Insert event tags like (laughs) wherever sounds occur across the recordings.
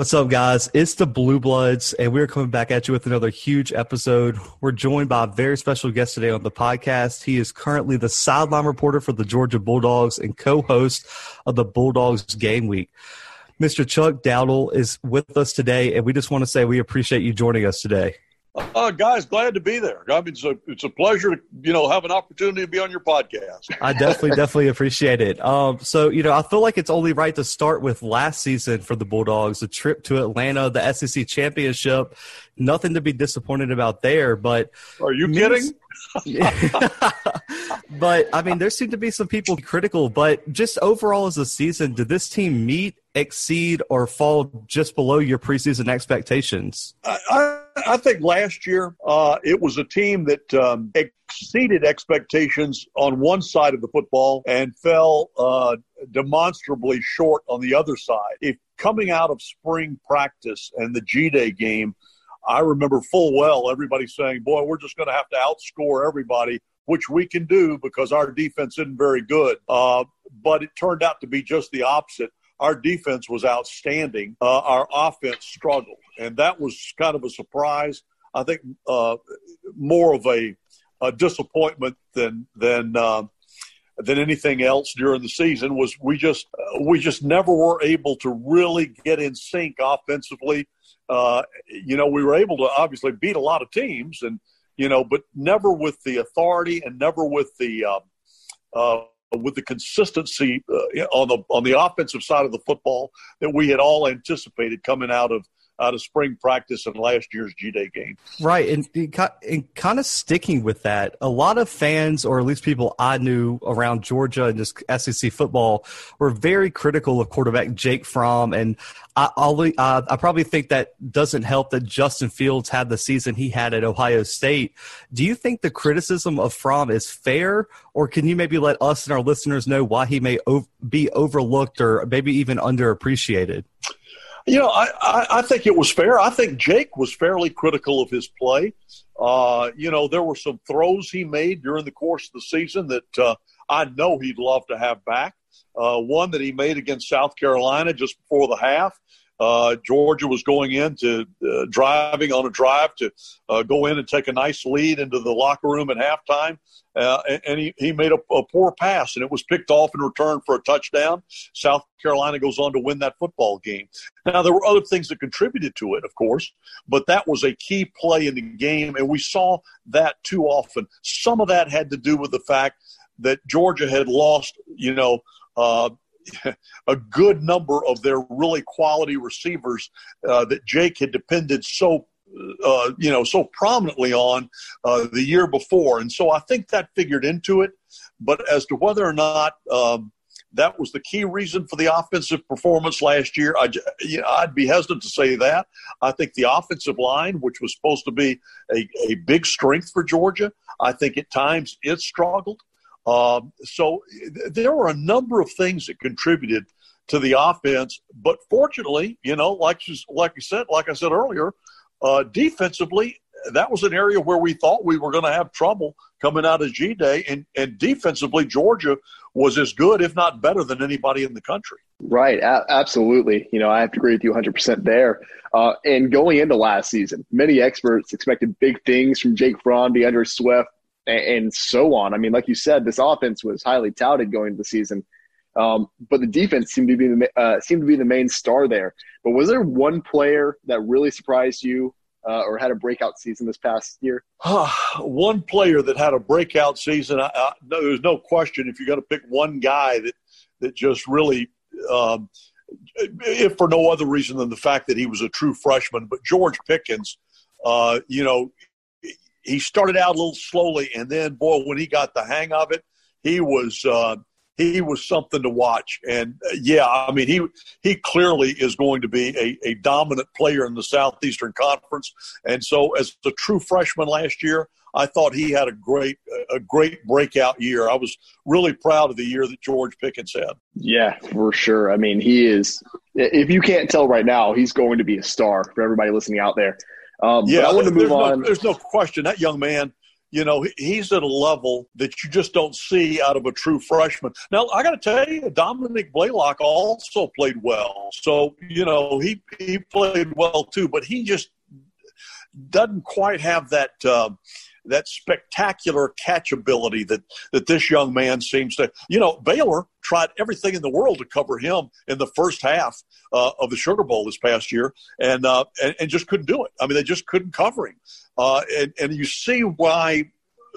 What's up, guys? It's the Blue Bloods, and we're coming back at you with another huge episode. We're joined by a very special guest today on the podcast. He is currently the sideline reporter for the Georgia Bulldogs and co host of the Bulldogs Game Week. Mr. Chuck Dowdle is with us today, and we just want to say we appreciate you joining us today. Uh, guys, glad to be there. I mean, it's a, it's a pleasure to you know have an opportunity to be on your podcast. (laughs) I definitely definitely appreciate it. Um, so you know, I feel like it's only right to start with last season for the Bulldogs, the trip to Atlanta, the SEC championship. Nothing to be disappointed about there, but are you kidding? (laughs) but I mean, there seem to be some people critical. But just overall as a season, did this team meet, exceed, or fall just below your preseason expectations? I, I, I think last year uh, it was a team that um, exceeded expectations on one side of the football and fell uh, demonstrably short on the other side. If coming out of spring practice and the G Day game I remember full well everybody saying, "Boy, we're just going to have to outscore everybody," which we can do because our defense isn't very good. Uh, but it turned out to be just the opposite. Our defense was outstanding. Uh, our offense struggled, and that was kind of a surprise. I think uh, more of a, a, disappointment than than uh, than anything else during the season was we just we just never were able to really get in sync offensively. Uh, you know, we were able to obviously beat a lot of teams, and you know, but never with the authority and never with the uh, uh, with the consistency uh, on the on the offensive side of the football that we had all anticipated coming out of out of spring practice and last year's G Day game. Right, and, and kind of sticking with that, a lot of fans, or at least people I knew around Georgia and just SEC football, were very critical of quarterback Jake Fromm, and I, uh, I probably think that doesn't help that Justin Fields had the season he had at Ohio State. Do you think the criticism of Fromm is fair, or can you maybe let us and our listeners know why he may be overlooked or maybe even underappreciated? You know, I, I, I, think it was fair. I think Jake was fairly critical of his play. Uh, you know, there were some throws he made during the course of the season that uh, I know he'd love to have back. Uh, one that he made against South Carolina just before the half. Uh, Georgia was going in to uh, driving on a drive to uh, go in and take a nice lead into the locker room at halftime. Uh, and, and he, he made a, a, poor pass, and it was picked off in return for a touchdown. South Carolina goes on to win that football game. Now, there were other things that contributed to it, of course, but that was a key play in the game, and we saw that too often. Some of that had to do with the fact that Georgia had lost, you know, uh, (laughs) a good number of their really quality receivers uh, that Jake had depended so uh, you know so prominently on uh, the year before, and so I think that figured into it. But as to whether or not um, that was the key reason for the offensive performance last year, I, you know, I'd be hesitant to say that. I think the offensive line, which was supposed to be a, a big strength for Georgia, I think at times it struggled. Um, so there were a number of things that contributed to the offense, but fortunately, you know, like you, like you said, like I said earlier, uh, defensively, that was an area where we thought we were going to have trouble coming out of G Day, and and defensively, Georgia was as good, if not better, than anybody in the country. Right, a- absolutely. You know, I have to agree with you 100 percent there. Uh, and going into last season, many experts expected big things from Jake Fromm, D'Andre Swift, and, so on. I mean, like you said, this offense was highly touted going into the season, um, but the defense seemed to be the uh, seemed to be the main star there. But was there one player that really surprised you uh, or had a breakout season this past year? (sighs) one player that had a breakout season. I, I, no, there's no question. If you're going to pick one guy that that just really, um, if for no other reason than the fact that he was a true freshman, but George Pickens, uh, you know, he started out a little slowly, and then boy, when he got the hang of it, he was uh, he was something to watch. And uh, yeah, I mean, he he clearly is going to be a, a dominant player in the Southeastern Conference. And so, as a true freshman last year, I thought he had a great a great breakout year. I was really proud of the year that George Pickens had. Yeah, for sure. I mean, he is. If you can't tell right now, he's going to be a star for everybody listening out there. Um, yeah, I want to move on. No, there's no question that young man you know, he's at a level that you just don't see out of a true freshman. Now, I got to tell you, Dominick Blaylock also played well. So, you know, he, he played well too, but he just doesn't quite have that. Uh, that spectacular catchability that that this young man seems to. You know, Baylor tried everything in the world to cover him in the first half uh, of the Sugar Bowl this past year, and, uh, and, and just couldn't do it. I mean, they just couldn't cover him, uh, and and you see why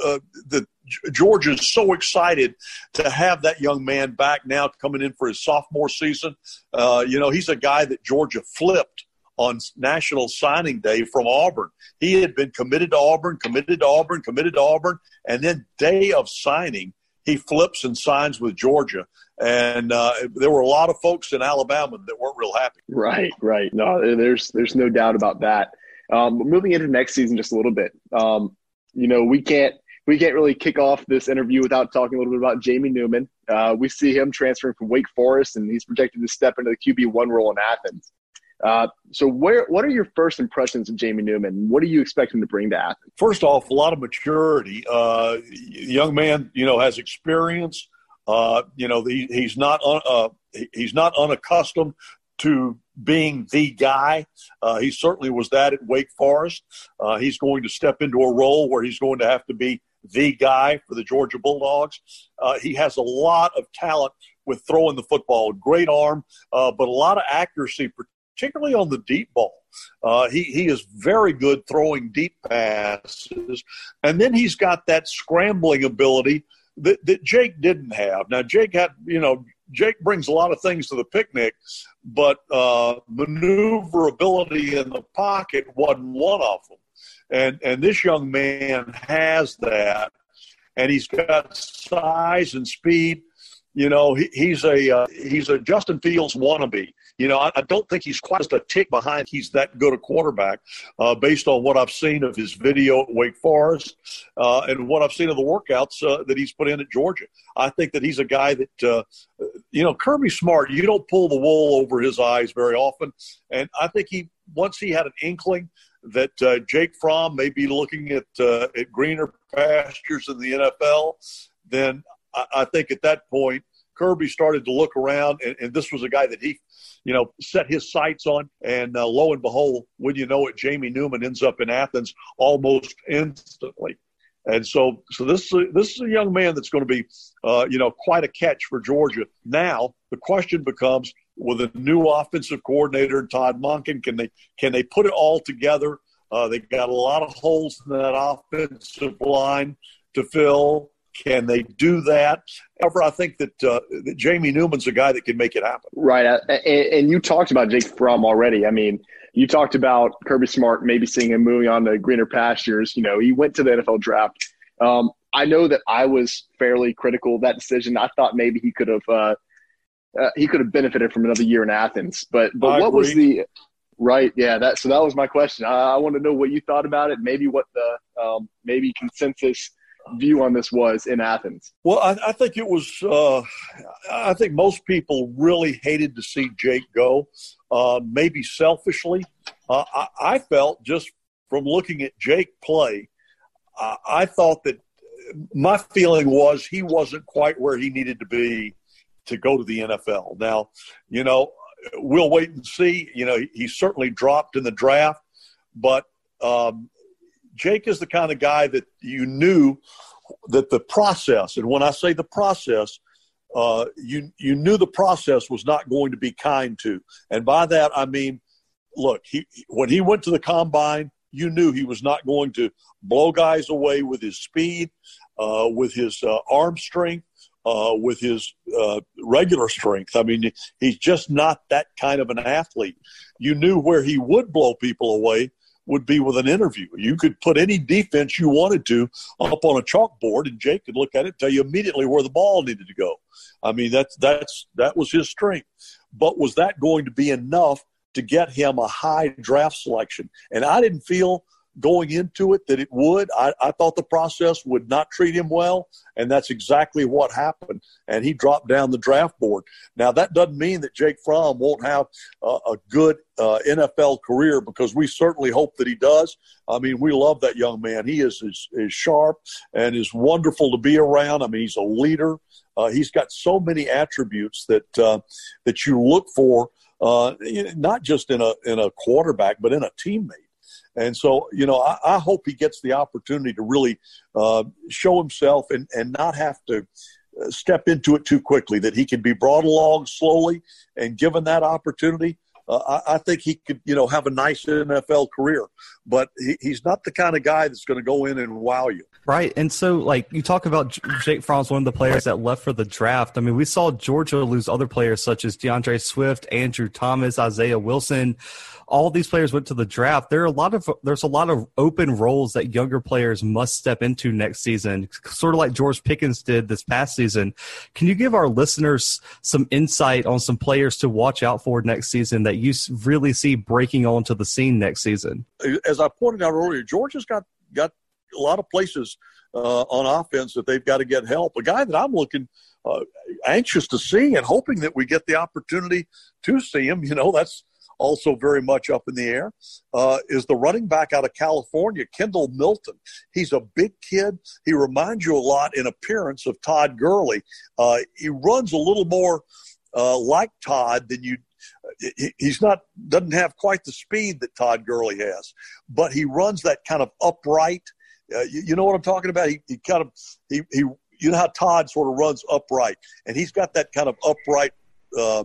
uh, the Georgia is so excited to have that young man back now coming in for his sophomore season. Uh, you know, he's a guy that Georgia flipped on National Signing Day from Auburn. He had been committed to Auburn, committed to Auburn, committed to Auburn, and then day of signing, he flips and signs with Georgia. And uh, there were a lot of folks in Alabama that weren't real happy. Right, right. No, there's there's no doubt about that. Um, moving into next season, just a little bit. Um, you know, we can't we can't really kick off this interview without talking a little bit about Jamie Newman. Uh, we see him transferring from Wake Forest, and he's projected to step into the QB one role in Athens. Uh, so, where what are your first impressions of Jamie Newman? What do you expect him to bring to Athens? First off, a lot of maturity. Uh, young man, you know, has experience. Uh, you know, he, he's not un, uh, he's not unaccustomed to being the guy. Uh, he certainly was that at Wake Forest. He's going to step into a role where he's going to have to be the guy for the Georgia Bulldogs. He has a lot of talent with throwing the football, great arm, uh, but a lot of accuracy, particularly on the deep ball. Uh, he, he is very good throwing deep passes. And then he's got that scrambling ability that, that Jake didn't have. Now, Jake had, you know, Jake brings a lot of things to the picnic, but uh, maneuverability in the pocket wasn't one of them. And, and this young man has that. And he's got size and speed. You know, he, he's a uh, he's a Justin Fields wannabe. You know, I, I, don't think he's quite just a tick behind. He's that good a quarterback, uh, based on what I've seen of his video at Wake Forest uh, and what I've seen of the workouts uh, that he's put in at Georgia. I think that he's a guy that, uh, you know, Kirby Smart. You don't pull the wool over his eyes very often, and I think he once he had an inkling that uh, Jake Fromm may be looking at uh, at greener pastures in the NFL, then I, I think at that point Kirby started to look around, and, and, this was a guy that he you know, set his sights on. And uh, lo and behold, when you know it, Jamie Newman ends up in Athens almost instantly. And so, so this this is a young man that's going to be, uh, you know, quite a catch for Georgia. Now the question becomes, with a new offensive coordinator, Todd Monken, can they can they put it all together? Uh, they got a lot of holes in that offensive line to fill. Can they do that? However, I think that, uh, that Jamie Newman's a guy that can make it happen. Right. Uh, and, and you talked about Jake Fromm already. I mean, you talked about Kirby Smart maybe seeing him moving on to greener pastures. You know, he went to the NFL draft. Um, I know that I was fairly critical of that decision. I thought maybe he could have uh, uh, he could have benefited from another year in Athens. But but I what agree. was the right? Yeah, that so that was my question. I, I want to know what you thought about it. Maybe what the um, maybe consensus view on this was in Athens? Well, I, I think it was. Uh, I think most people really hated to see Jake go. Uh, maybe selfishly, uh, I, I, felt just from looking at Jake play, I thought that my feeling was he wasn't quite where he needed to be to go to the NFL. Now, you know, we'll wait and see. You know, he, he certainly dropped in the draft, but um, Jake is the kind of guy that you knew that the process, and when I say the process, uh, you you knew the process was not going to be kind to, and by that I mean, look, he when he went to the combine, you knew he was not going to blow guys away with his speed, uh, with his uh, arm strength, uh, with his uh, regular strength. I mean, he's just not that kind of an athlete. You knew where he would blow people away would be with an interview. You could put any defense you wanted to up on a chalkboard, and Jake could look at it, tell you immediately where the ball needed to go. I mean, that's that's that was his strength. But was that going to be enough to get him a high draft selection? And I didn't feel going into it that it would. I, I thought the process would not treat him well, and that's exactly what happened. And he dropped down the draft board. Now, that doesn't mean that Jake Fromm won't have uh, a good uh, NFL career because we certainly hope that he does. I mean, we love that young man. He is, is, is sharp and is wonderful to be around. I mean, he's a leader. Uh, he's got so many attributes that uh, that you look for, uh, not just in a in a quarterback, but in a teammate. And so, you know, I, I hope he gets the opportunity to really uh, show himself and, and not have to uh, step into it too quickly, that he can be brought along slowly and given that opportunity. Uh, I, I, think he could, you know, have a nice NFL career, but he, he's not the kind of guy that's going to go in and wow you. Right. And so, like, you talk about Jake Fromm's one of the players that left for the draft. I mean, we saw Georgia lose other players such as D'Andre Swift, Andrew Thomas, Isaiah Wilson all these players went to the draft, there are a lot of there's a lot of open roles that younger players must step into next season, sort of like George Pickens did this past season. Can you give our listeners some insight on some players to watch out for next season that you really see breaking onto the scene next season? As I pointed out earlier, Georgia's got got a lot of places uh, on offense that they've got to get help. A guy that I'm looking uh, anxious to see and hoping that we get the opportunity to see him. You know, that's also very much up in the air, uh, is the running back out of California, Kendall Milton. He's a big kid. He reminds you a lot in appearance of Todd Gurley. Uh, he runs a little more uh, like Todd than you. He's not doesn't have quite the speed that Todd Gurley has, but he runs that kind of upright. Uh, you, you, know what I'm talking about? He, he kind of he he you know how Todd sort of runs upright, and he's got that kind of upright uh,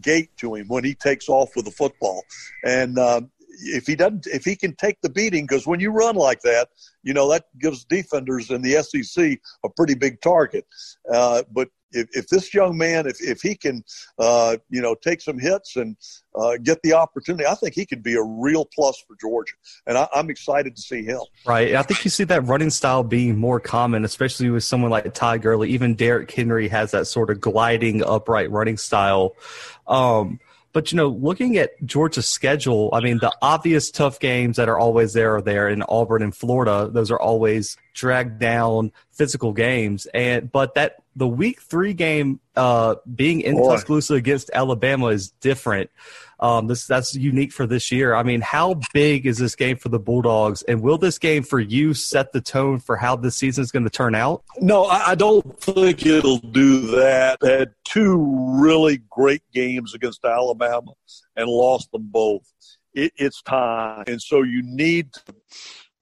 gait to him when he takes off with the football. And uh, if he doesn't, if he can take the beating, because when you run like that, you know that gives defenders in the SEC a pretty big target. Uh, but if, if this young man, if, if he can, uh, you know, take some hits and uh, get the opportunity, I think he could be a real plus for Georgia. And I, am excited to see him. Right. I think you see that running style being more common, especially with someone like Todd Gurley. Even Derrick Henry has that sort of gliding, upright running style. Um, but you know, looking at Georgia's schedule, I mean, the obvious tough games that are always there are there in Auburn and Florida. Those are always dragged down physical games. And but that the week three game uh, being in Boy. Tuscaloosa against Alabama is different. Um, this that's unique for this year. I mean, how big is this game for the Bulldogs, and will this game for you set the tone for how this season is going to turn out? No, I, don't think it'll do that. They had two really great games against Alabama and lost them both. It, it's time, and so you need to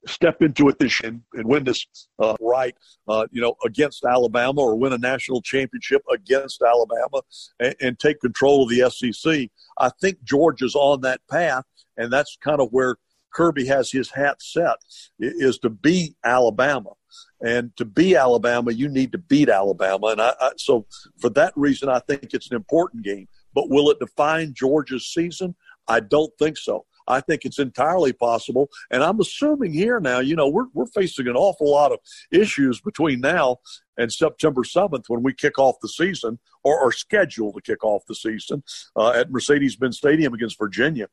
step into it this and, and win this uh, right, uh, you know, against Alabama or win a national championship against Alabama and, and, take control of the SEC. I think Georgia's on that path, and that's kind of where Kirby has his hat set is to beat Alabama. And to beat Alabama, you need to beat Alabama. And I, I, so for that reason, I think it's an important game. But will it define Georgia's season? I don't think so. I think it's entirely possible. And I'm assuming here now, you know, we're, we're facing an awful lot of issues between now and September 7th when we kick off the season or are scheduled to kick off the season uh, at Mercedes-Benz Stadium against Virginia.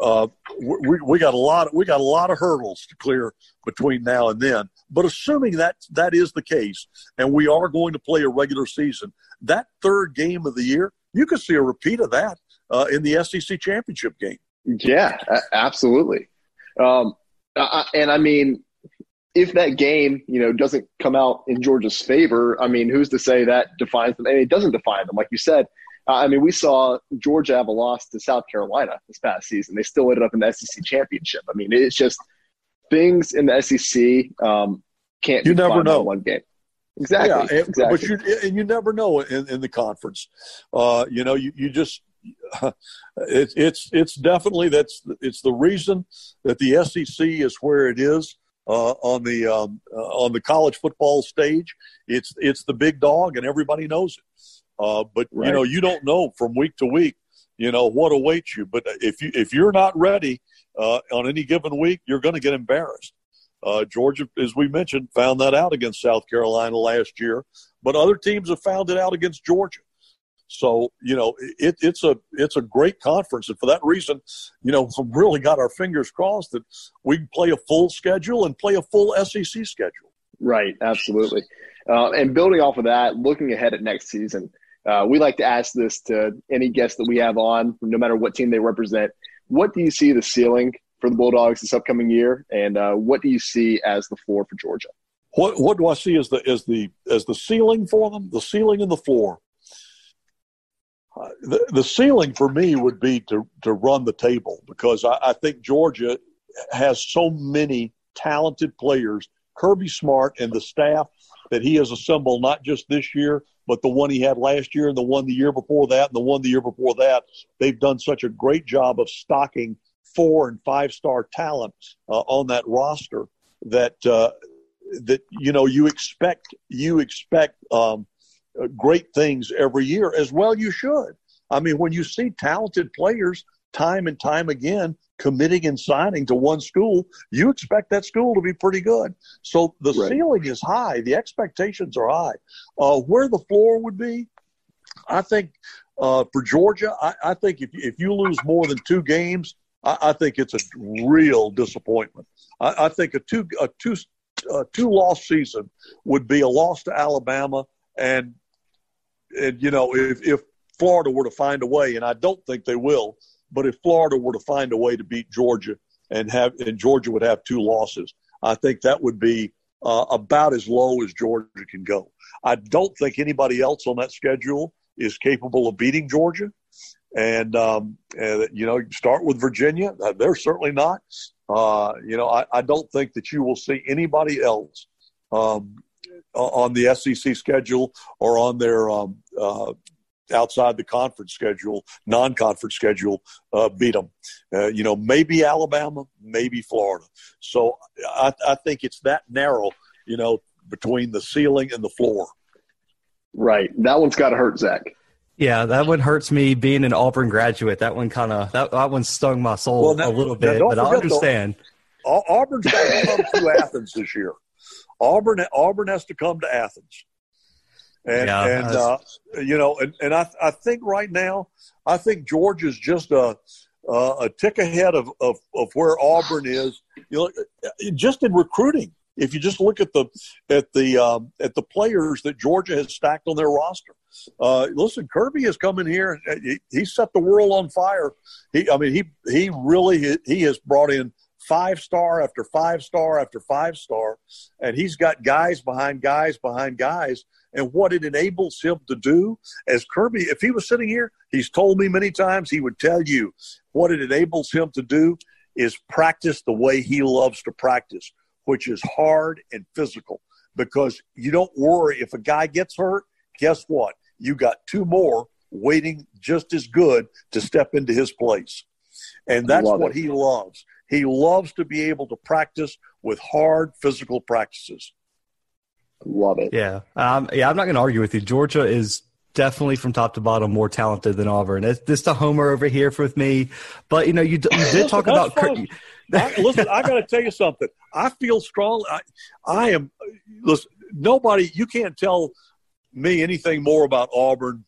Uh, we, we got a lot. Of, we got a lot of hurdles to clear between now and then. But assuming that that is the case, and we are going to play a regular season, that third game of the year, you could see a repeat of that uh, in the SEC championship game. Yeah, absolutely. Um, I, and I mean, if that game, you know, doesn't come out in Georgia's favor, I mean, who's to say that defines them? And it doesn't define them, like you said. I mean, we saw Georgia have a loss to South Carolina this past season. They still ended up in the SEC championship. I mean, it's just things in the SEC um, can't. You never know one game. Exactly. Yeah, and, exactly. But you and you never know in, in the conference. Uh, you know, you, you just (laughs) it, it's it's definitely that's it's the reason that the SEC is where it is uh, on the um, uh, on the college football stage. It's it's the big dog, and everybody knows it. Uh, but right. you know, you don't know from week to week, you know what awaits you. But if you if you're not ready uh, on any given week, you're going to get embarrassed. Uh, Georgia, as we mentioned, found that out against South Carolina last year, but other teams have found it out against Georgia. So you know, it, it's a it's a great conference, and for that reason, you know, we've really got our fingers crossed that we can play a full schedule and play a full SEC schedule. Right, absolutely. Uh, and building off of that, looking ahead at next season, uh, we like to ask this to any guest that we have on, no matter what team they represent. What do you see the ceiling for the Bulldogs this upcoming year, and uh, what do you see as the floor for Georgia? What What do I see as the as the as the ceiling for them? The ceiling and the floor. The, the ceiling for me would be to to run the table because I, I think Georgia has so many talented players. Kirby Smart and the staff that he has assembled, not just this year, but the one he had last year and the one the year before that and the one the year before that. They've done such a great job of stocking four and five star talent uh, on that roster that uh, that you know you expect you expect um, great things every year as well. You should. I mean, when you see talented players time and time again committing and signing to one school, you expect that school to be pretty good. So the right. ceiling is high, the expectations are high. Uh, where the floor would be, I think uh, for Georgia, I, I, think if if you lose more than two games, I, I think it's a real disappointment. I, I think a two a two a two loss season would be a loss to Alabama and and you know if if Florida were to find a way, and I don't think they will, but if Florida were to find a way to beat Georgia and have and Georgia would have two losses, I think that would be uh, about as low as Georgia can go. I don't think anybody else on that schedule is capable of beating Georgia. And, um, and you know, start with Virginia. Uh, they're certainly not. Uh, you know, I, I, don't think that you will see anybody else um, on the SEC schedule or on their um, uh, outside the conference schedule, non-conference schedule, uh, beat them. Uh, you know, maybe Alabama, maybe Florida. So I, I think it's that narrow. You know, between the ceiling and the floor. Right. That one's got to hurt Zach. Yeah, that one hurts me being an Auburn graduate. That one kind of that, that one stung my soul well, now, a little bit, but I understand. Though, Auburn's got to come to (laughs) Athens this year. Auburn Auburn has to come to Athens. And, yeah, and uh, you know, and, and I, I think right now, I think Georgia's just a, uh, a tick ahead of, of, of where Auburn is. You know, just in recruiting, if you just look at the at the um, at the players that Georgia has stacked on their roster. Uh, listen, Kirby has come in here. He, he set the world on fire. He, I mean, he he really he has brought in five star after five star after five star, and he's got guys behind guys behind guys and what it enables him to do. As Kirby, if he was sitting here, he's told me many times he would tell you what it enables him to do is practice the way he loves to practice, which is hard and physical. Because you don't worry if a guy gets hurt, guess what? You got two more waiting just as good to step into his place. And that's what it. he loves. He loves to be able to practice with hard physical practices. Love it. Yeah. Um, yeah, I'm not going to argue with you. Georgia is definitely from top to bottom more talented than Auburn. It's just a homer over here with me. But, you know, you, you did talk about. I, listen, I got to tell you something. I feel strong. I, I am. Listen, nobody, you can't tell me anything more about Auburn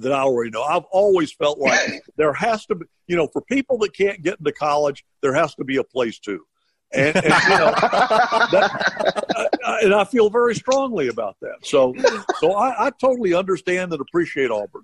than I already know. I've always felt like (laughs) there has to be, you know, for people that can't get into college, there has to be a place too. And, and, you know, (laughs) that, and I feel very strongly about that. So, so I, I totally understand and appreciate Auburn.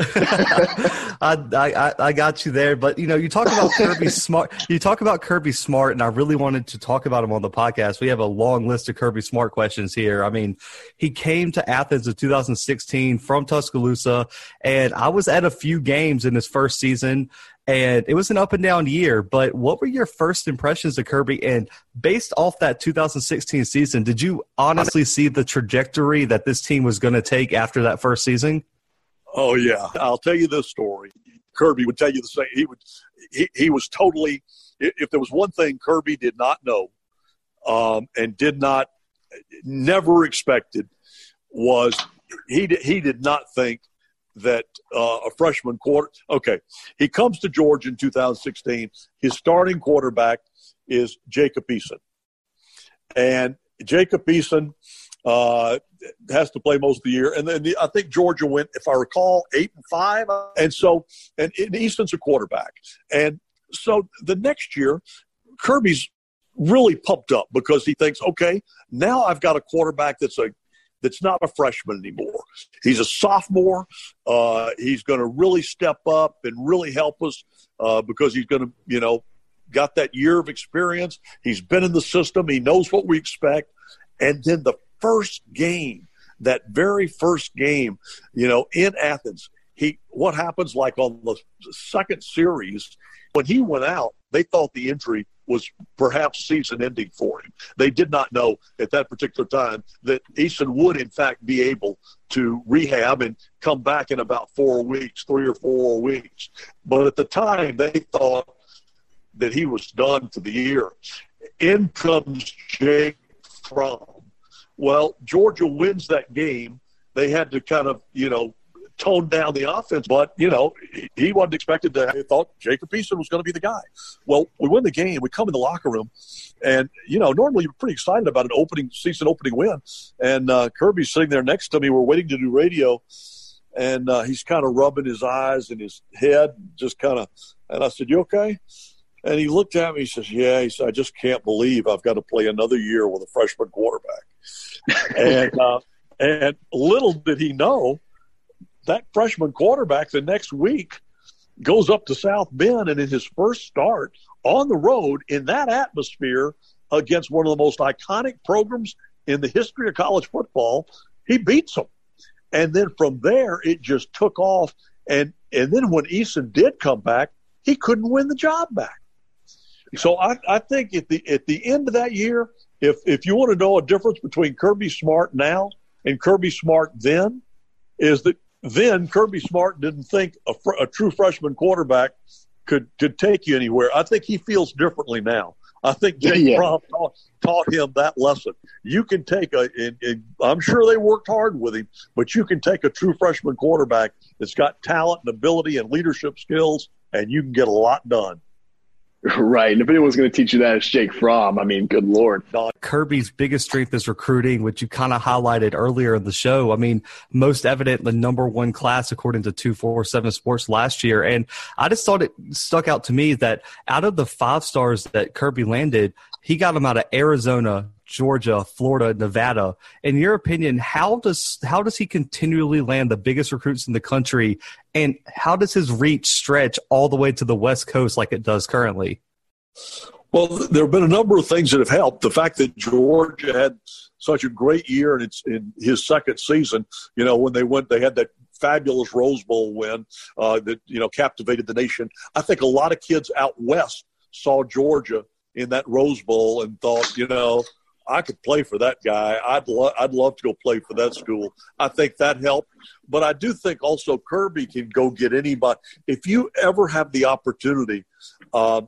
I, I I got you there, but you know, you talk about Kirby (laughs) Smart. You talk about Kirby Smart, and I really wanted to talk about him on the podcast. We have a long list of Kirby Smart questions here. I mean, he came to Athens in 2016 from Tuscaloosa, and I was at a few games in his first season and it was an up and down year. But what were your first impressions of Kirby? And based off that 2016 season, did you honestly see the trajectory that this team was going to take after that first season? Oh yeah, I'll tell you this story. Kirby would tell you the same. He would. He, he was totally. If there was one thing Kirby did not know, um, and did not, never expected, was he he did not think that uh, a freshman quarter. Okay, he comes to Georgia in 2016. His starting quarterback is Jacob Eason, and Jacob Eason uh, has to play most of the year. And then the, I think Georgia went, if I recall, eight and five. And so, and, and Eason's a quarterback. And so the next year, Kirby's really pumped up because he thinks, okay, now I've got a quarterback that's a that's not a freshman anymore. He's a sophomore. Uh, he's going to really step up and really help us uh, because he's going to, you know, got that year of experience. He's been in the system. He knows what we expect. And then the first game, that very first game, you know, in Athens, he what happens like on the second series when he went out, they thought the injury was perhaps season ending for him. They did not know at that particular time that Eason would, in fact, be able to rehab and come back in about four weeks, three or four weeks. But at the time, they thought that he was done for the year. In comes Jake Fromm. Well, Georgia wins that game. They had to kind of, you know, tone down the offense, but you know he wasn't expected to. He thought Jacob Eason was going to be the guy. Well, we win the game. We come in the locker room, and you know normally you're pretty excited about an opening season opening win. And uh, Kirby's sitting there next to me. We're waiting to do radio, and uh, he's kind of rubbing his eyes and his head, just kind of. And I said, "You okay?" And he looked at me. He says, "Yeah." He said, "I just can't believe I've got to play another year with a freshman quarterback." And uh, and little did he know that freshman quarterback the next week goes up to South Bend and in his first start on the road in that atmosphere against one of the most iconic programs in the history of college football, he beats them. And then from there, it just took off. And and then when Eason did come back, he couldn't win the job back. So I, I think at the at the end of that year, if if you want to know a difference between Kirby Smart now and Kirby Smart then, is that then Kirby Smart didn't think a, fr- a true freshman quarterback could could take you anywhere. I think he feels differently now. I think Jake yeah. Fromm taught, taught him that lesson. You can take a, and I'm sure they worked hard with him, but you can take a true freshman quarterback that's got talent and ability and leadership skills, and you can get a lot done. Right. And if anyone's going to teach you that, it's Jake Fromm. I mean, good Lord. Kirby's biggest strength is recruiting, which you kind of highlighted earlier in the show. I mean, most evident the number one class according to 247 Sports last year. And I just thought it stuck out to me that out of the five stars that Kirby landed, he got them out of Arizona, Georgia, Florida, Nevada. In your opinion, how does how does he continually land the biggest recruits in the country, and how does his reach stretch all the way to the West Coast like it does currently? Well, there have been a number of things that have helped. The fact that Georgia had such a great year in its in his second season, you know, when they went, they had that fabulous Rose Bowl win uh, that you know captivated the nation. I think a lot of kids out west saw Georgia in that Rose Bowl and thought, you know, I could play for that guy. I'd lo- I'd love to go play for that school. I think that helped, but I do think also Kirby can go get anybody. If you ever have the opportunity, uh,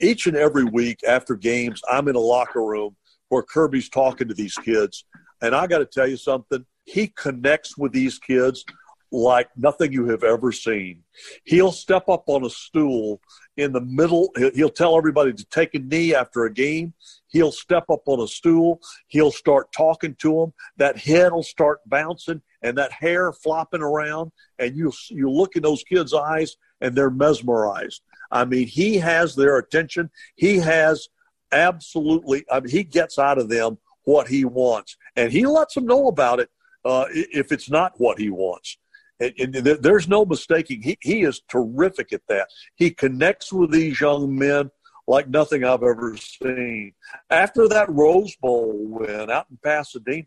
each and every week after games, I'm in a locker room where Kirby's talking to these kids, and I got to tell you something. He connects with these kids like nothing you have ever seen. He'll step up on a stool in the middle. He'll tell everybody to take a knee after a game. He'll step up on a stool. He'll start talking to them. That head will start bouncing and that hair flopping around. And you you look in those kids' eyes and they're mesmerized. I mean, he has their attention. He has absolutely. I mean, he gets out of them what he wants, and he lets them know about it uh, if it's not what he wants. And, and there's no mistaking. He, he is terrific at that. He connects with these young men like nothing I've ever seen. After that Rose Bowl win out in Pasadena,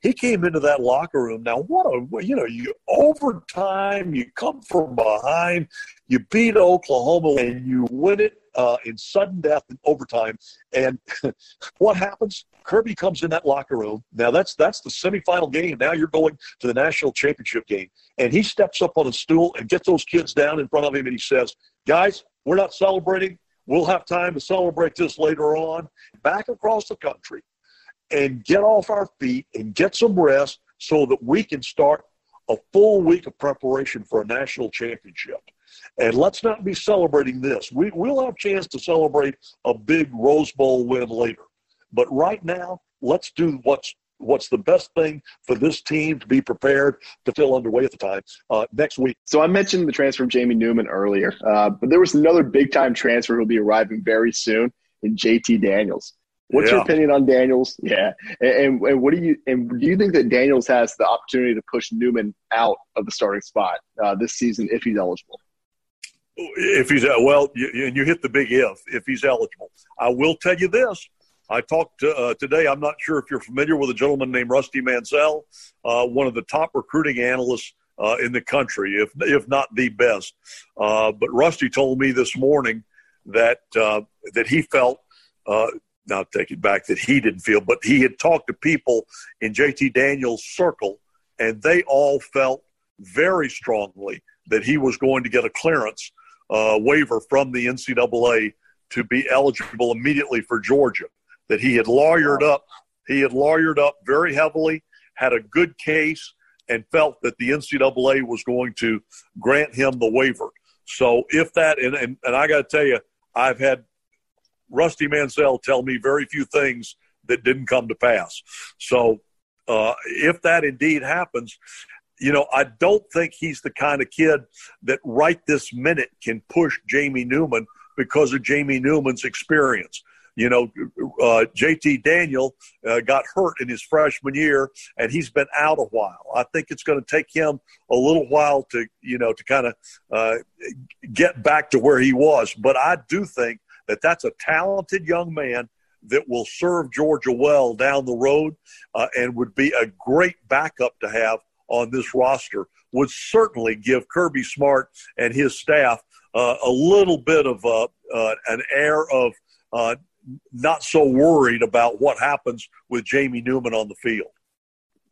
he came into that locker room. Now, what a you know, you overtime, you come from behind, you beat Oklahoma, and you win it uh, in sudden death in overtime. And (laughs) what happens? Kirby comes in that locker room. Now that's that's the semifinal game. Now you're going to the national championship game, and he steps up on a stool and gets those kids down in front of him, and he says, "Guys, we're not celebrating. We'll have time to celebrate this later on." Back across the country, and get off our feet and get some rest so that we can start a full week of preparation for a national championship. And let's not be celebrating this. We, we'll have a chance to celebrate a big Rose Bowl win later. But right now, let's do what's what's the best thing for this team to be prepared to feel underway at the time uh, next week. So I mentioned the transfer of Jamie Newman earlier, uh, but there was another big time transfer who'll be arriving very soon in JT Daniels. What's yeah. your opinion on Daniels? Yeah, and, and, what do you and do you think that Daniels has the opportunity to push Newman out of the starting spot uh, this season if he's eligible? If he's well, you, and you hit the big if. If he's eligible, I will tell you this: I talked uh, today. I'm not sure if you're familiar with a gentleman named Rusty Mansell, uh, one of the top recruiting analysts uh, in the country, if if not the best. Uh, but Rusty told me this morning that uh, that he felt. Uh, now take it back that he didn't feel, but he had talked to people in JT Daniels' circle, and they all felt very strongly that he was going to get a clearance uh, waiver from the NCAA to be eligible immediately for Georgia that he had lawyered up. He had lawyered up very heavily, had a good case, and felt that the NCAA was going to grant him the waiver. So if that, and, and, and I got to tell you, I've had Rusty Mansell tell me very few things that didn't come to pass. So uh, if that indeed happens, you know, I don't think he's the kind of kid that right this minute can push Jamie Newman because of Jamie Newman's experience. You know, uh, JT Daniel uh, got hurt in his freshman year, and he's been out a while. I think it's going to take him a little while to, you know, to kind of uh, get back to where he was. But I do think that that's a talented young man that will serve Georgia well down the road uh, and would be a great backup to have on this roster. Would certainly give Kirby Smart and his staff uh, a little bit of uh, uh, an air of uh, not so worried about what happens with Jamie Newman on the field.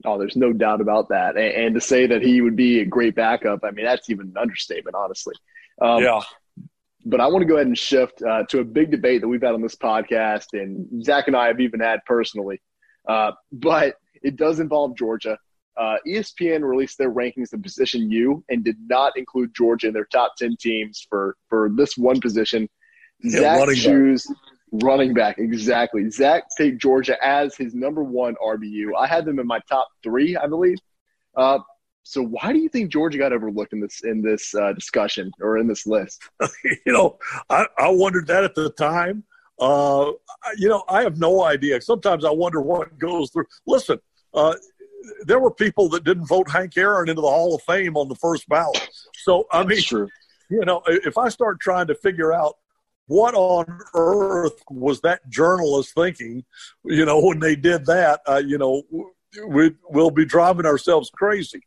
Oh, there's no doubt about that. And, and to say that he would be a great backup, I mean, that's even an understatement, honestly. Um, yeah. But I want to go ahead and shift uh, to a big debate that we've had on this podcast, and Zach and I have even had personally. Uh, but it does involve Georgia. Uh, ESPN released their rankings in position U and did not include Georgia in their top 10 teams for, for this one position. Yeah, Zach choose Running back, exactly. Zach picked Georgia as his number one RBU. I had them in my top three, I believe. Uh, so why do you think Georgia got overlooked in this in this uh, discussion or in this list? (laughs) you know, I, I wondered that at the time. Uh, you know, I have no idea. Sometimes I wonder what goes through. Listen, uh, there were people that didn't vote Hank Aaron into the Hall of Fame on the first ballot. So I mean, true. you know, if I start trying to figure out what on earth was that journalist thinking? You know, when they did that, uh, you know, we, we'll be driving ourselves crazy.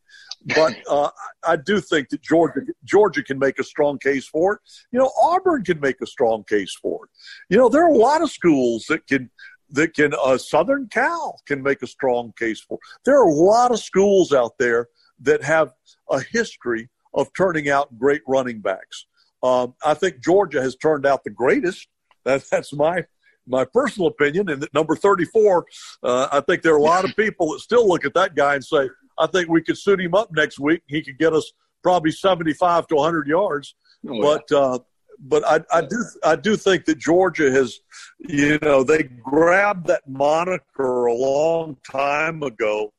But uh, I do think that Georgia Georgia can make a strong case for it. You know, Auburn can make a strong case for it. You know, there are a lot of schools that can that can uh, Southern Cal can make a strong case for. It. There are a lot of schools out there that have a history of turning out great running backs. Um, I think Georgia has turned out the greatest. That, that's my my personal opinion. And at number 34, uh, I think there are a lot of people that still look at that guy and say, I think we could suit him up next week. He could get us probably 75 to 100 yards. Oh, but yeah. uh, but I, I do I do think that Georgia has, you know, they grabbed that moniker a long time ago,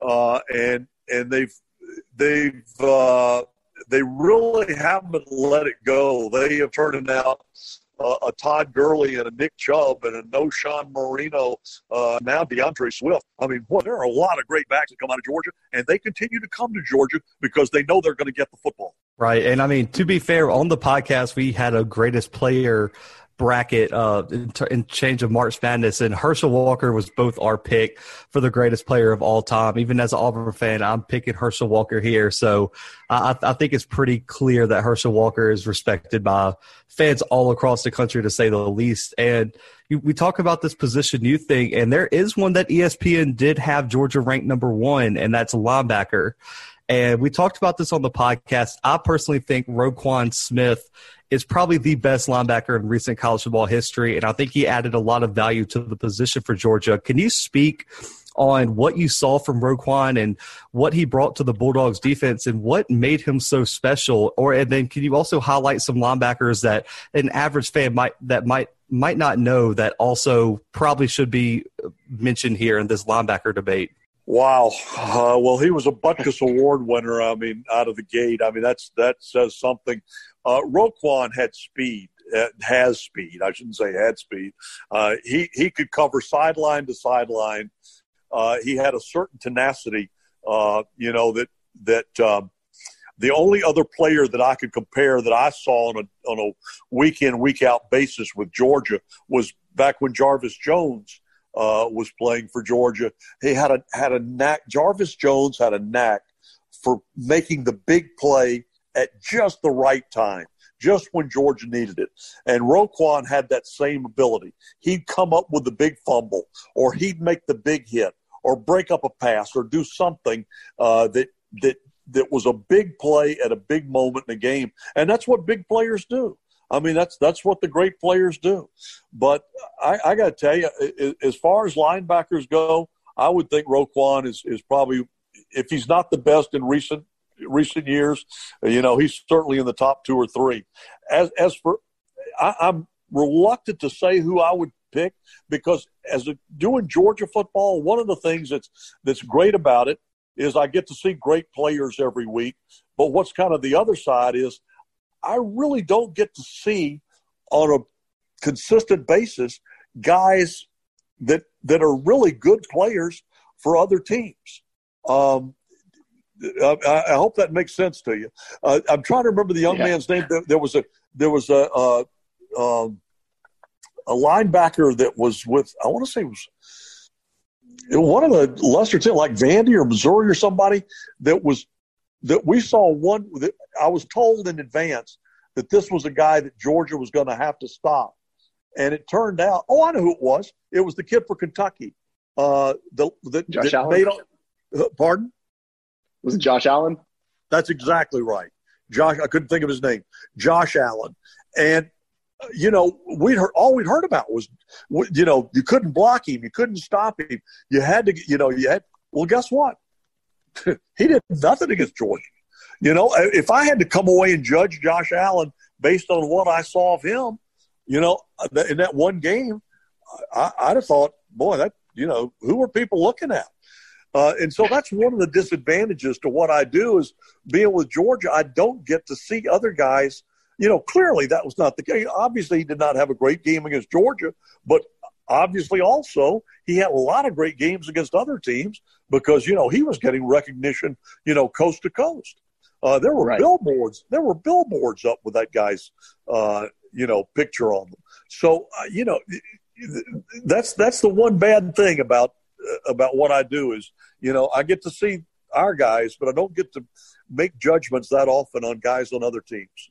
uh, and and they've they've uh, they really haven't let it go. They have turned it out uh, a Todd Gurley and a Nick Chubb and a Knowshon Moreno, uh, now D'Andre Swift. I mean, boy, there are a lot of great backs that come out of Georgia, and they continue to come to Georgia because they know they're going to get the football. Right. And I mean, to be fair, on the podcast, we had a greatest player bracket uh, in, in, change of March Madness, and Herschel Walker was both our pick for the greatest player of all time. Even as an Auburn fan, I'm picking Herschel Walker here. So I, I think it's pretty clear that Herschel Walker is respected by fans all across the country, to say the least. And we talk about this position U thing, and there is one that ESPN did have Georgia ranked number one, and that's linebacker. And we talked about this on the podcast. I personally think Roquan Smith is probably the best linebacker in recent college football history, and I think he added a lot of value to the position for Georgia. Can you speak on what you saw from Roquan and what he brought to the Bulldogs defense and what made him so special? Or and then can you also highlight some linebackers that an average fan might that might might not know that also probably should be mentioned here in this linebacker debate? Wow. Uh, well, he was a Butkus Award winner. I mean, out of the gate. I mean, that's that says something. Uh, Roquan had speed. Uh, has speed. I shouldn't say had speed. Uh, he he could cover sideline to sideline. Uh, he had a certain tenacity. Uh, you know that that um, the only other player that I could compare that I saw on a on a week in week out basis with Georgia was back when Jarvis Jones uh, was playing for Georgia. He had a had a knack. Jarvis Jones had a knack for making the big play at just the right time, just when Georgia needed it. And Roquan had that same ability. He'd come up with the big fumble, or he'd make the big hit, or break up a pass, or do something uh, that that that was a big play at a big moment in the game. And that's what big players do. I mean, that's that's what the great players do. But I, I got to tell you, as far as linebackers go, I would think Roquan is is probably, if he's not the best in recent recent years, you know, he's certainly in the top two or three. As as for, I, I'm reluctant to say who I would pick because as a, doing Georgia football, one of the things that's that's great about it is I get to see great players every week. But what's kind of the other side is I really don't get to see on a consistent basis guys that that are really good players for other teams. Um, I, I, hope that makes sense to you. Uh, I'm trying to remember the young yeah. man's name. There, there, was a there was a uh, um, a linebacker that was with I want to say it was one of the lesser teams like Vandy or Missouri or somebody that was that we saw one that I was told in advance that this was a guy that Georgia was going to have to stop. And it turned out, oh, I know who it was. It was the kid for Kentucky. Uh, the, the, Josh Allen. Made, uh, pardon? Was it Josh Allen? That's exactly right. Josh, I couldn't think of his name. Josh Allen. And, uh, you know, we heard all we'd heard about was, you know, you couldn't block him, you couldn't stop him. You had to, you know, you had. Well, guess what? (laughs) he did nothing against Georgia. You know, if I had to come away and judge Josh Allen based on what I saw of him, you know, in that one game, I, would have thought, boy, that you know, who are people looking at? Uh, and so that's one of the disadvantages to what I do is being with Georgia. I don't get to see other guys. You know, clearly that was not the case. Obviously, he did not have a great game against Georgia, but obviously also he had a lot of great games against other teams because you know he was getting recognition you know coast to coast uh, there were right. billboards there were billboards up with that guy's uh, you know picture on them so uh, you know that's that's the one bad thing about uh, about what I do is you know I get to see our guys but I don't get to make judgments that often on guys on other teams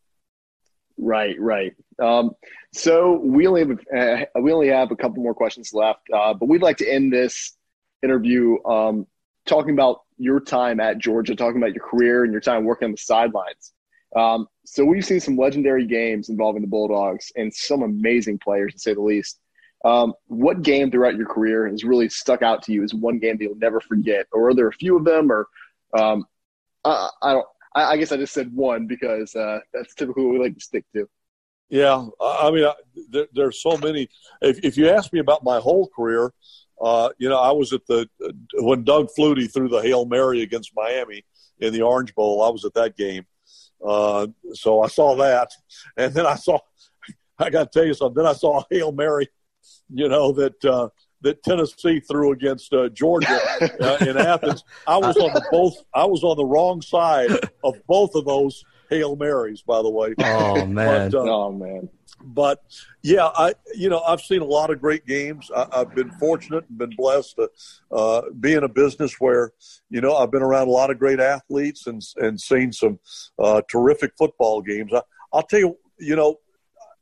Right, right. Um, so we only have uh, we only have a couple more questions left, uh, but we'd like to end this interview um, talking about your time at Georgia, talking about your career and your time working on the sidelines. Um, so we've seen some legendary games involving the Bulldogs and some amazing players, to say the least. Um, what game throughout your career has really stuck out to you as one game that you'll never forget, or are there a few of them, or um, I, I don't I, guess I just said one because uh, that's typically what we like to stick to. Yeah, I mean, I, there, there's so many. If, if you ask me about my whole career, uh, you know, I was at the when Doug Flutie threw the hail mary against Miami in the Orange Bowl. I was at that game, uh, so I saw that, (laughs) and then I saw. (laughs) I got to tell you something. Then I saw a hail mary, you know that uh, that Tennessee threw against uh, Georgia (laughs) uh, in Athens. I was on the both. I was on the wrong side of both of those hail marys. By the way. Oh (laughs) man. But, uh, oh man. But yeah, I you know I've seen a lot of great games. I, have been fortunate and been blessed to uh, be in a business where you know I've been around a lot of great athletes and and seen some uh, terrific football games. I, I'll tell you, you know,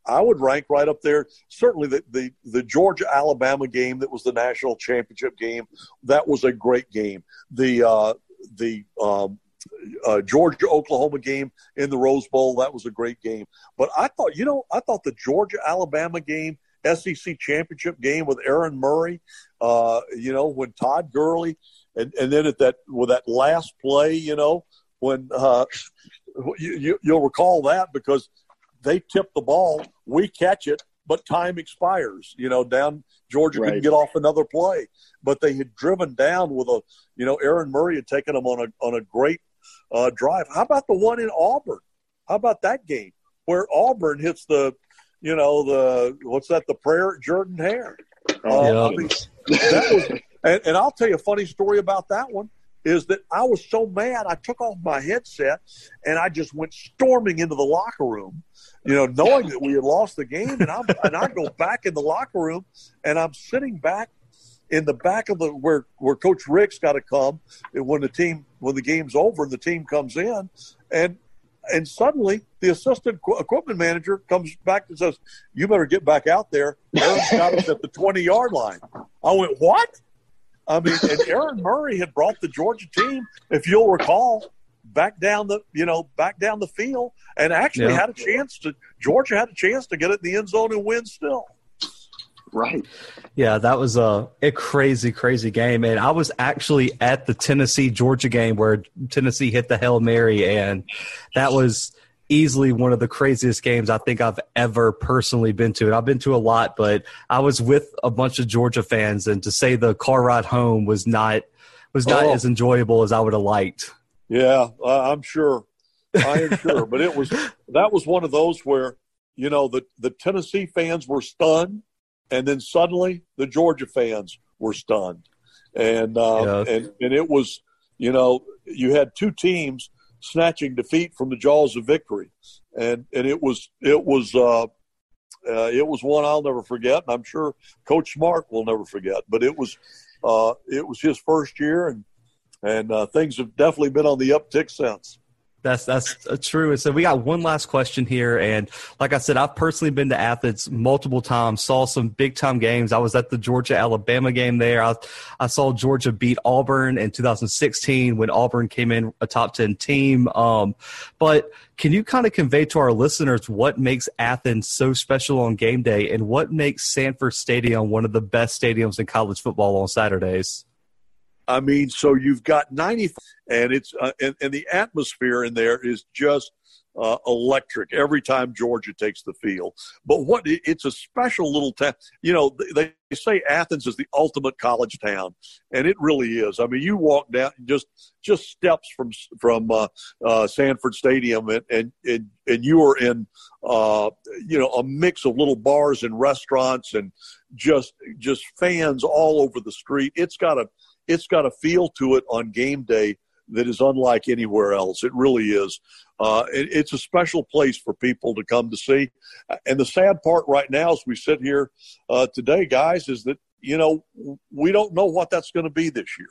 I would rank right up there. Certainly, the, the, the Georgia Alabama game that was the national championship game that was a great game. The uh, the um, uh, Georgia Oklahoma game in the Rose Bowl that was a great game. But I thought you know I thought the Georgia Alabama game. SEC championship game with Aaron Murray, uh, you know, when Todd Gurley, and, and then at that with that last play, you know, when uh, (laughs) you, you, you'll recall that because they tip the ball, we catch it, but time expires. You know, down Georgia Right. couldn't get off another play, but they had driven down with a, you know, Aaron Murray had taken them on a on a great uh, drive. How about the one in Auburn? How about that game where Auburn hits the, you know, the what's that? The prayer at Jordan Hare. Oh, Uh, Yeah. I mean, that was, and, and I'll tell you a funny story about that one is that I was so mad I took off my headset and I just went storming into the locker room, you know, knowing that we had lost the game. And I'm and I go back in the locker room and I'm sitting back in the back of the where where Coach Richt's got to come eh, when the team when the game's over and the team comes in and. And suddenly, the assistant equipment manager comes back and says, "You better get back out there. Aaron's got us at the twenty-yard line." I went, "What?" I mean, and Aaron Murray had brought the Georgia team, if you'll recall, back down the you know back down the field, and actually Yeah. had a chance to. Georgia had a chance to get it in the end zone and win still. Right. Yeah, that was a, a crazy, crazy game. And I was actually at the Tennessee Georgia game where Tennessee hit the Hail Mary. And that was easily one of the craziest games I think I've ever personally been to. And I've been to a lot, but I was with a bunch of Georgia fans. And to say the car ride home was not was not Oh. as enjoyable as I would have liked. Yeah, I'm sure. I am (laughs) sure. But it was that was one of those where you know the the Tennessee fans were stunned, and then suddenly the Georgia fans were stunned, and uh, and and it was you know you had two teams snatching defeat from the jaws of victory, and and it was it was. Uh, uh, it was one I'll never forget, and I'm sure Coach Smart will never forget. But it was, uh, it was his first year, and and uh, things have definitely been on the uptick since. That's that's uh, true. And so we got one last question here, and like I said, I've personally been to Athens multiple times. Saw some big time games. I was at the Georgia Alabama game there. I I saw Georgia beat Auburn in 2016 when Auburn came in a top ten team. Um, but can you kind of convey to our listeners what makes Athens so special on game day, and what makes Sanford Stadium one of the best stadiums in college football on Saturdays? I mean, so you've got 90, and it's uh, and, and the atmosphere in there is just uh, electric every time Georgia takes the field. But what it's a special little town. You know, they, they say Athens is the ultimate college town, and it really is. I mean, you walk down just just steps from from uh, uh, Sanford Stadium, and and and, and you are in uh, you know a mix of little bars and restaurants, and just just fans all over the street. It's got a it's got a feel to it on game day that is unlike anywhere else. It really is. Uh, it, it's a special place for people to come to see. And the sad part right now, as we sit here uh, today, guys, is that you know we don't know what that's going to be this year,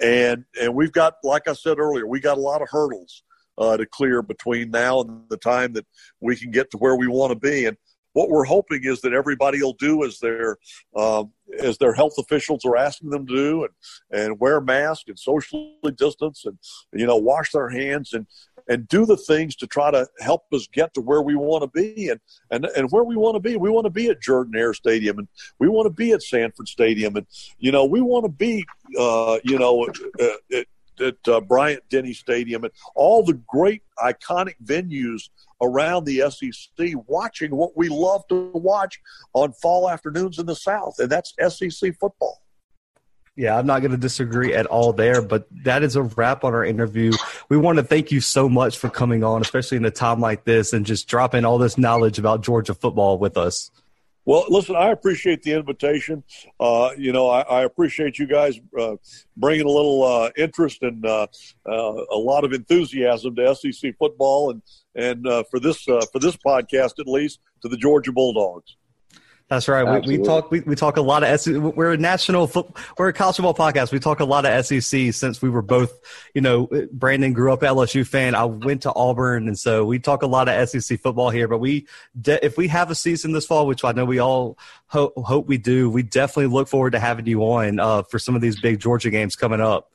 and and we've got, like I said earlier, we got a lot of hurdles uh, to clear between now and the time that we can get to where we want to be. And what we're hoping is that everybody will do as their um, as their health officials are asking them to do, and and wear masks and socially distance, and you know wash their hands and and do the things to try to help us get to where we want to be, and and and where we want to be. We want to be at Jordan-Hare Stadium, and we want to be at Sanford Stadium, and you know we want to be uh, you know at, at, uh, Bryant Denny Stadium, and all the great iconic venues around the SEC watching what we love to watch on fall afternoons in the South, and that's SEC football. Yeah, I'm not going to disagree at all there, but that is a wrap on our interview. We want to thank you so much for coming on, especially in a time like this, and just dropping all this knowledge about Georgia football with us. Well, listen, I appreciate the invitation. Uh, you know, I, I, appreciate you guys uh, bringing a little uh, interest and uh, a lot of enthusiasm to SEC football, and and uh, for this uh, for this podcast at least to the Georgia Bulldogs. That's right. We, we, talk. We, we talk a lot of SEC. We're a national. We're a college football podcast. We talk a lot of SEC since we were both. You know, Brandon grew up LSU fan. I went to Auburn, and so we talk a lot of SEC football here. But we, de- if we have a season this fall, which I know we all ho- hope we do, we definitely look forward to having you on uh, for some of these big Georgia games coming up.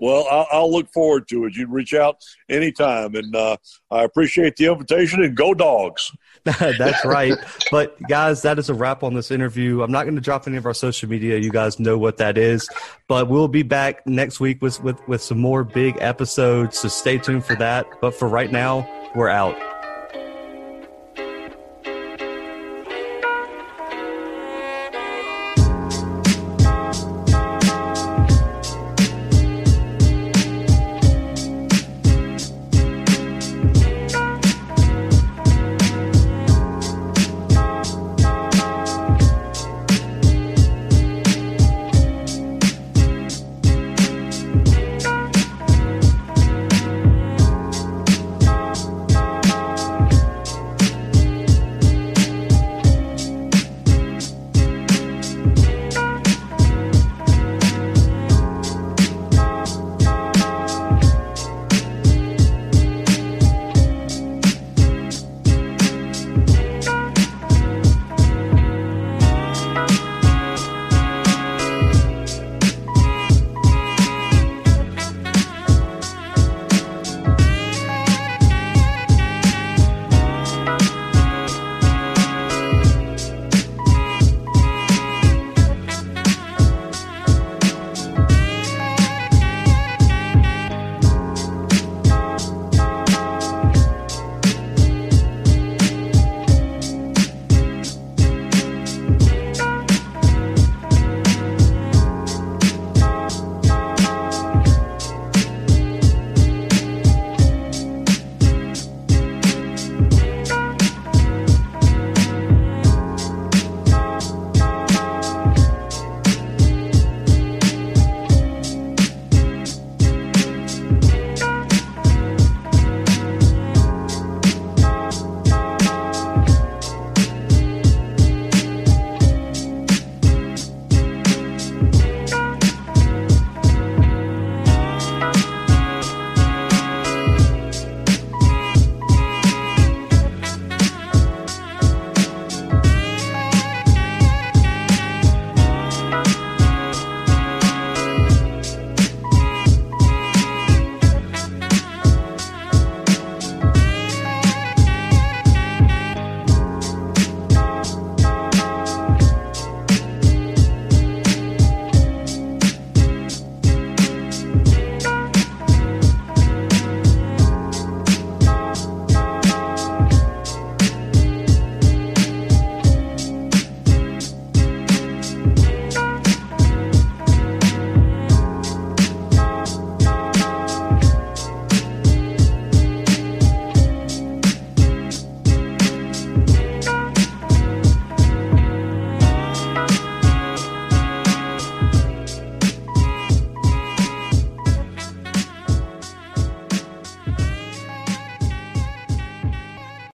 Well, I'll, I'll, look forward to it. You reach out anytime, and uh, I appreciate the invitation. And go dogs! (laughs) That's right. But guys, that is a wrap on this interview. I'm not going to drop any of our social media. You guys know what that is. But we'll be back next week with with, with some more big episodes. So stay tuned for that. But for right now, we're out.